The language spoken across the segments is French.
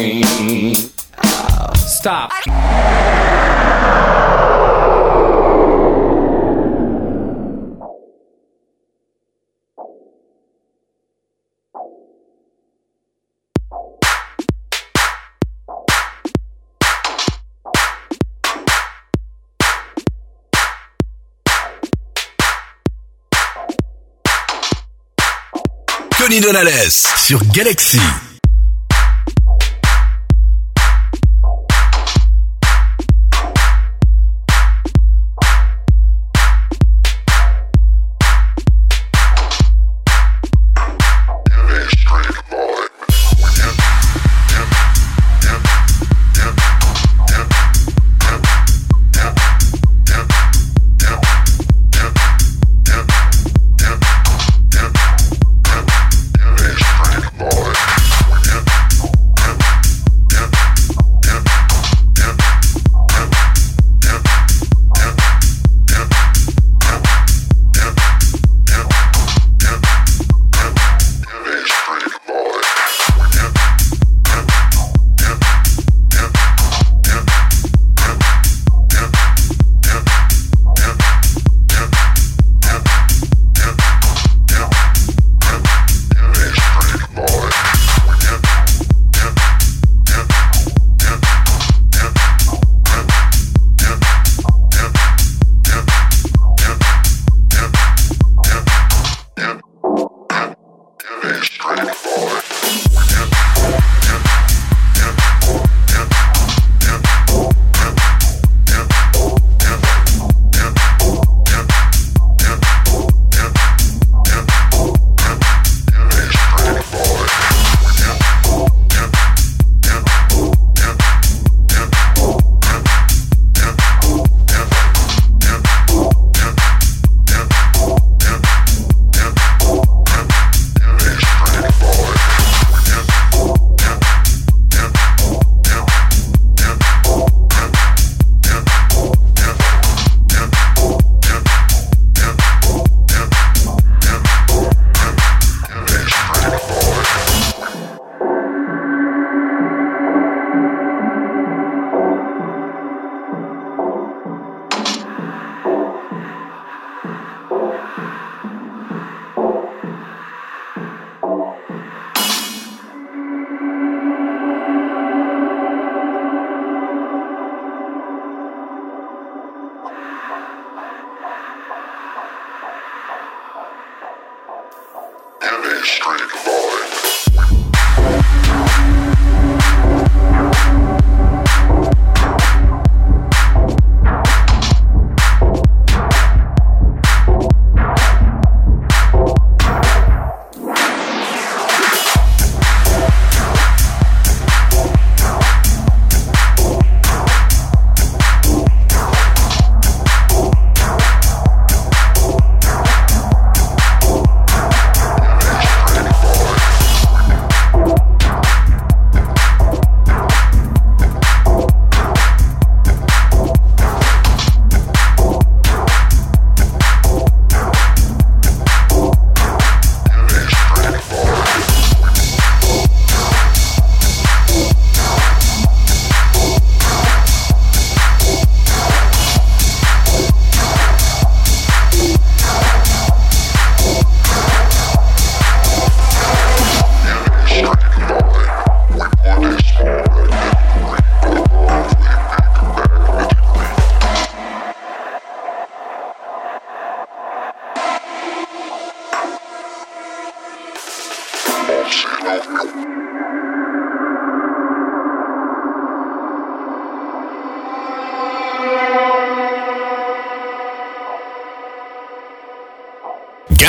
Stop. Tony Donales sur Galaxy.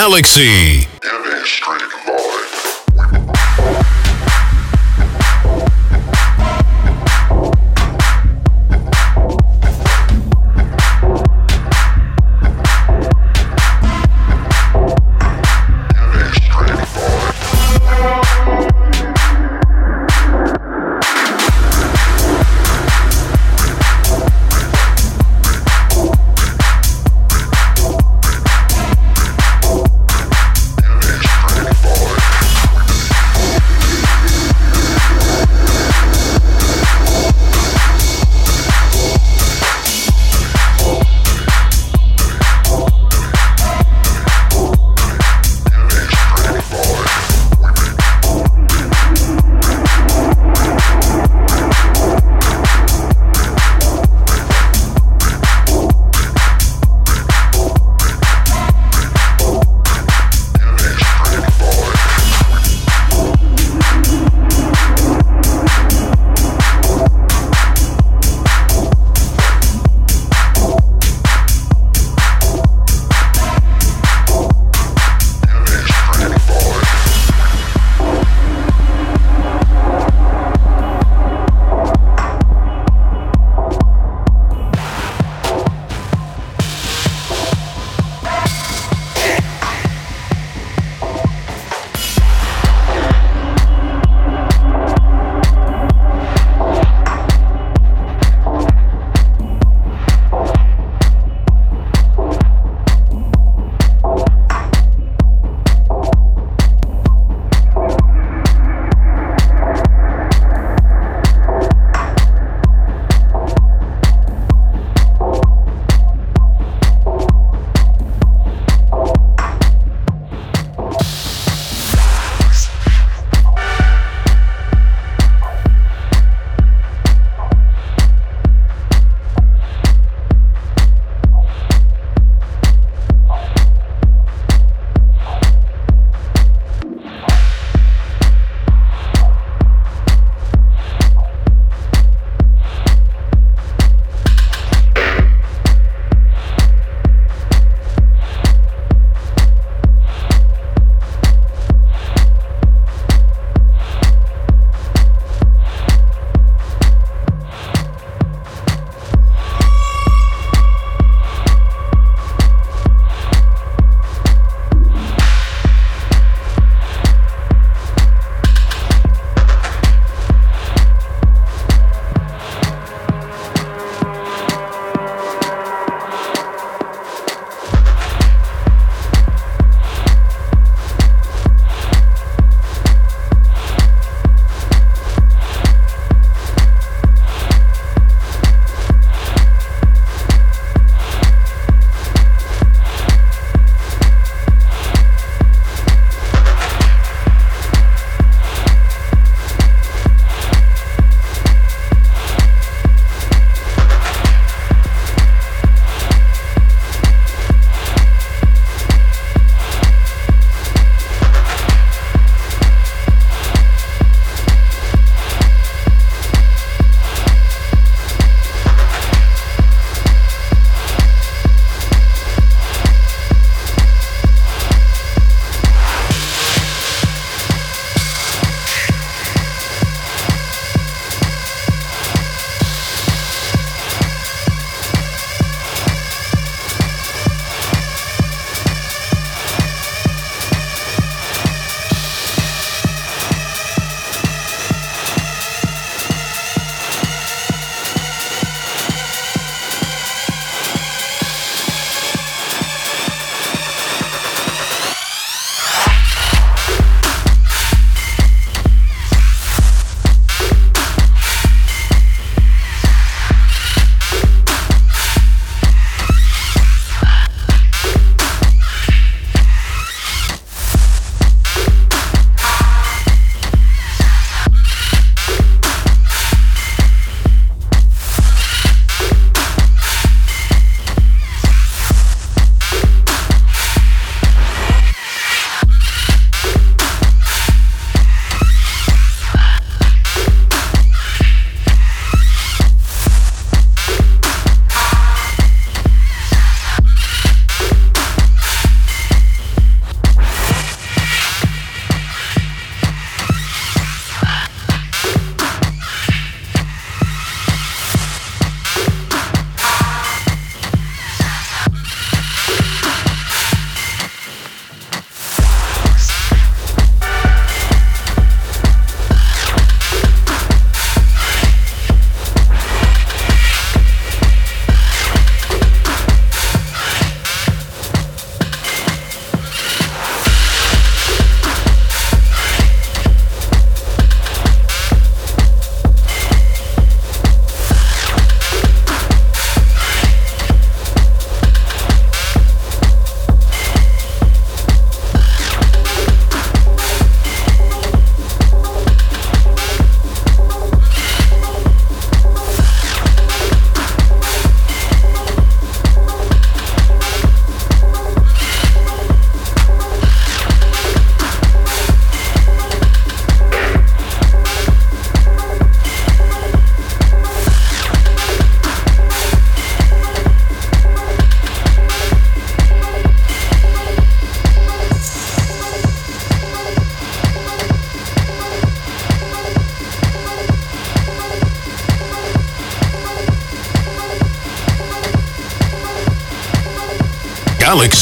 Galaxy.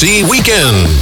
See weekend.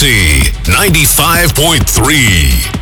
Galaxy 95.3.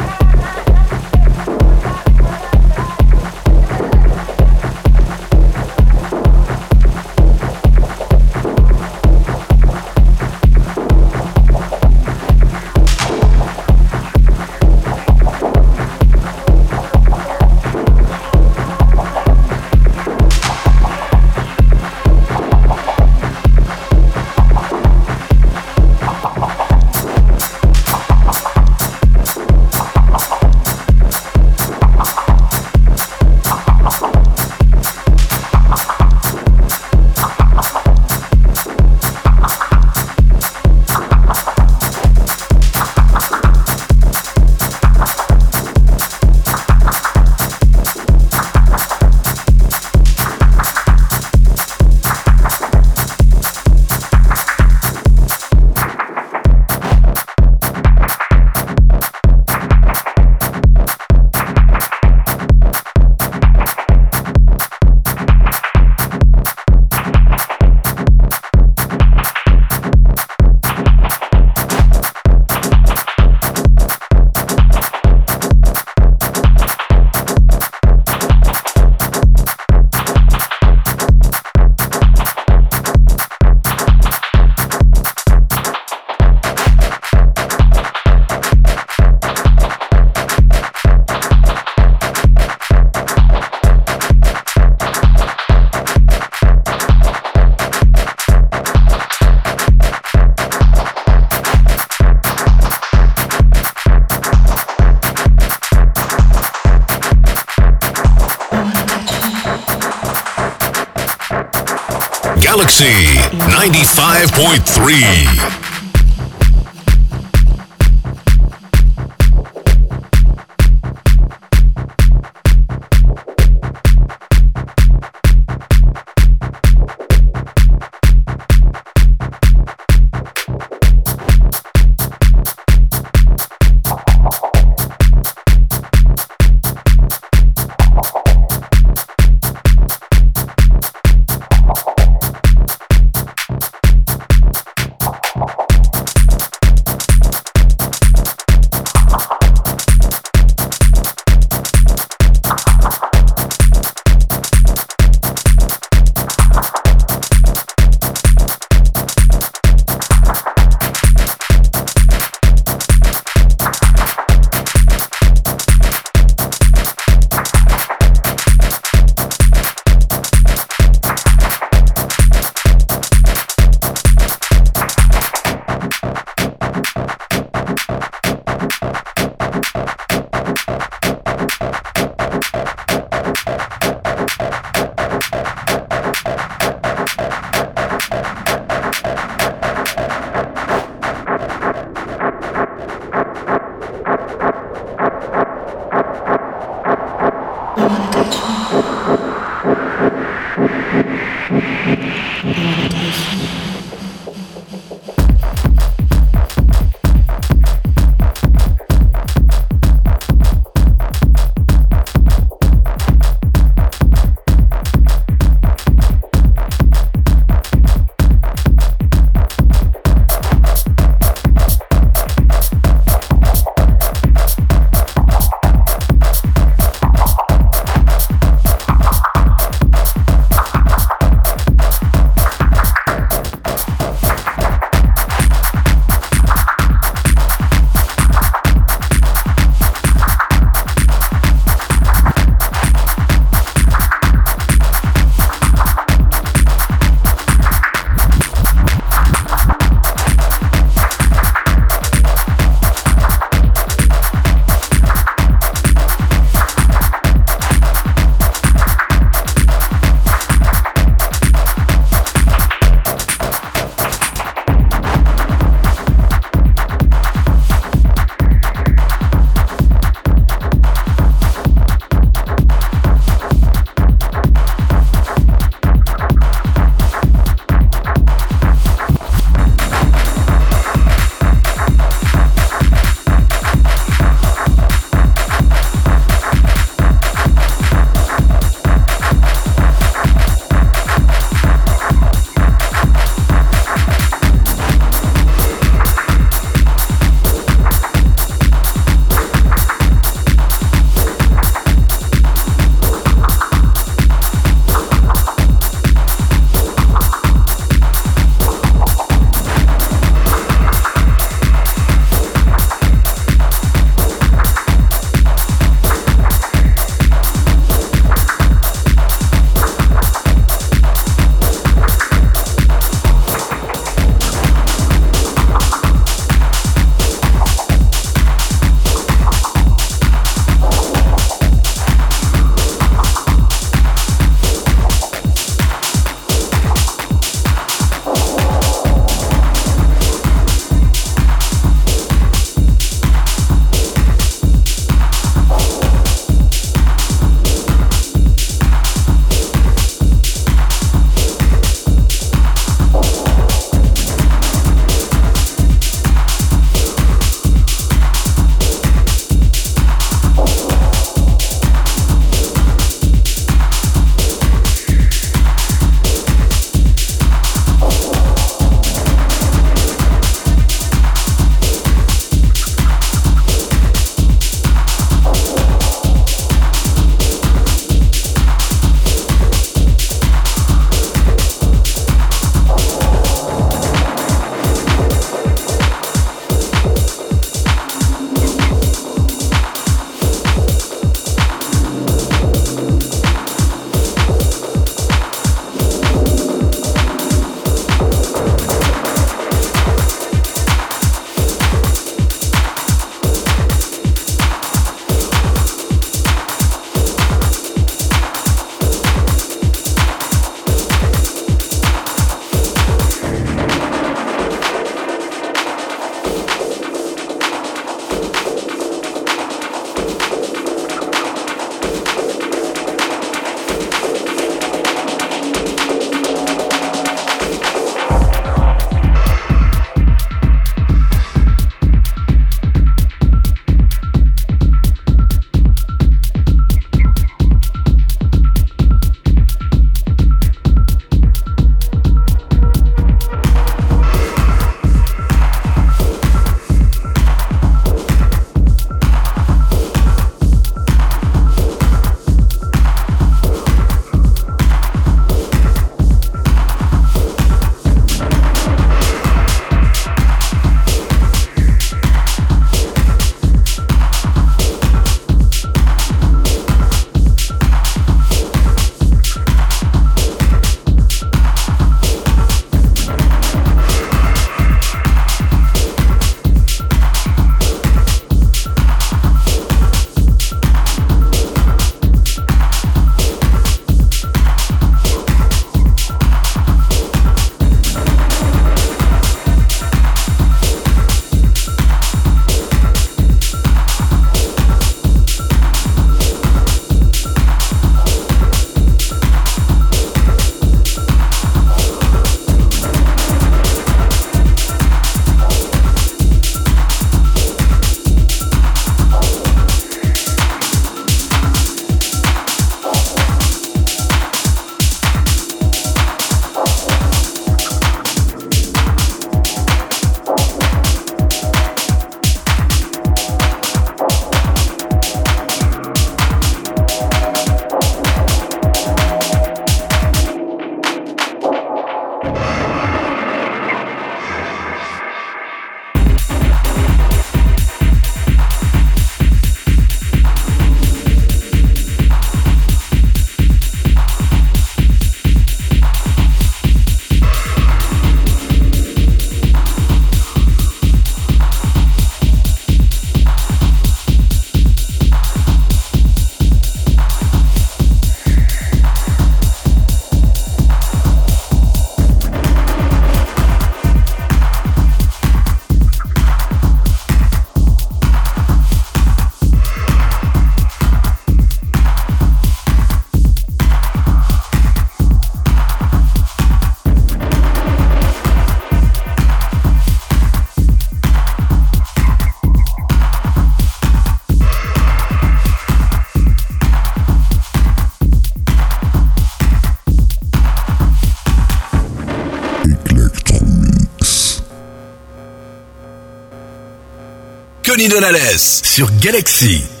Donales sur Galaxy.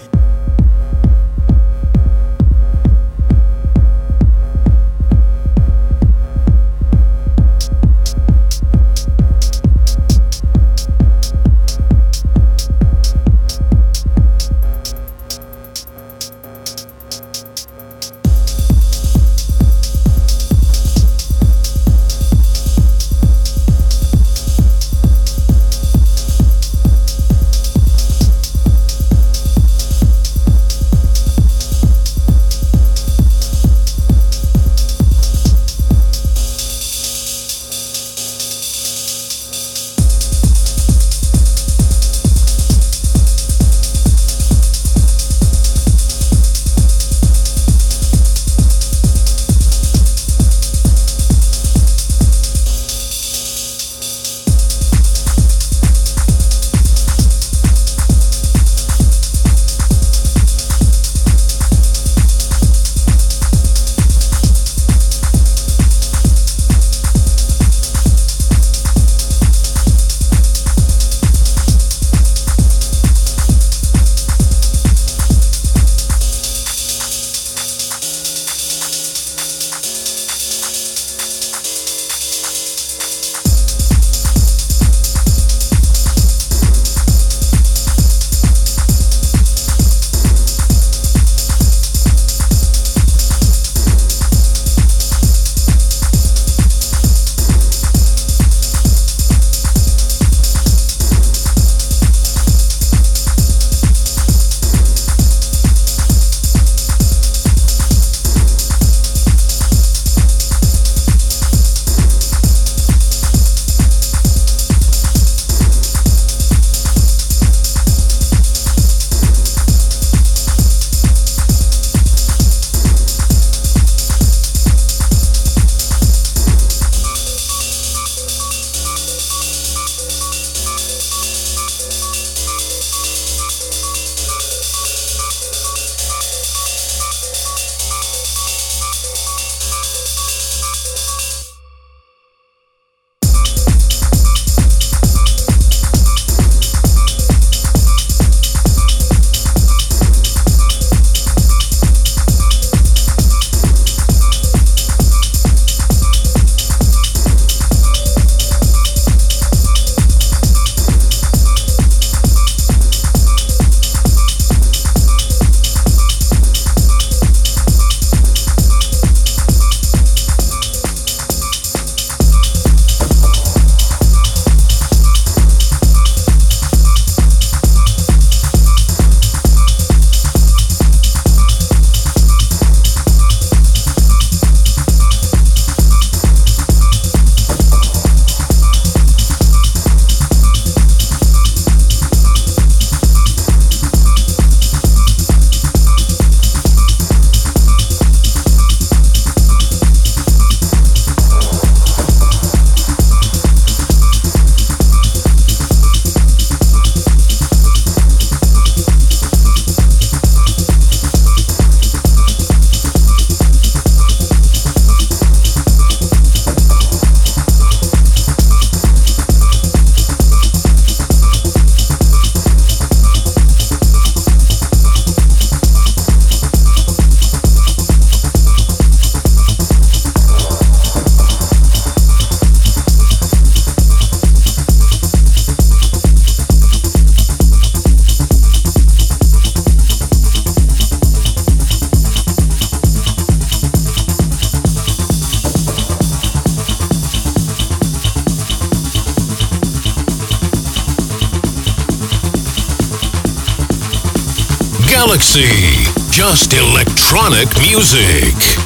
Just electronic music.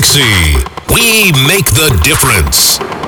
Galaxy. We make the difference.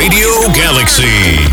Radio Galaxy.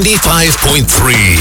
95.3.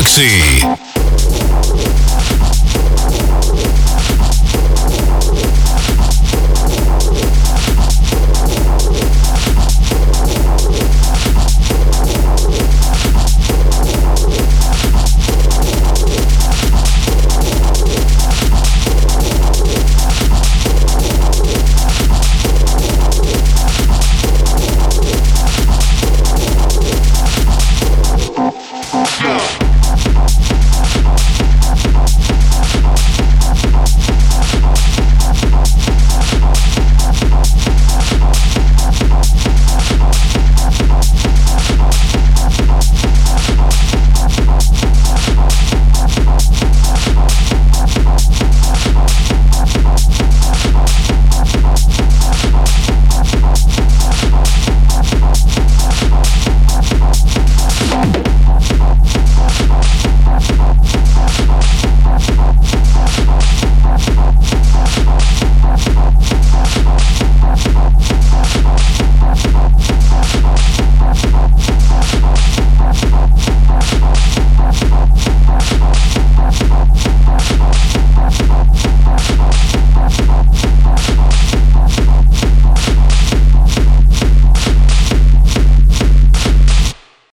Galaxy.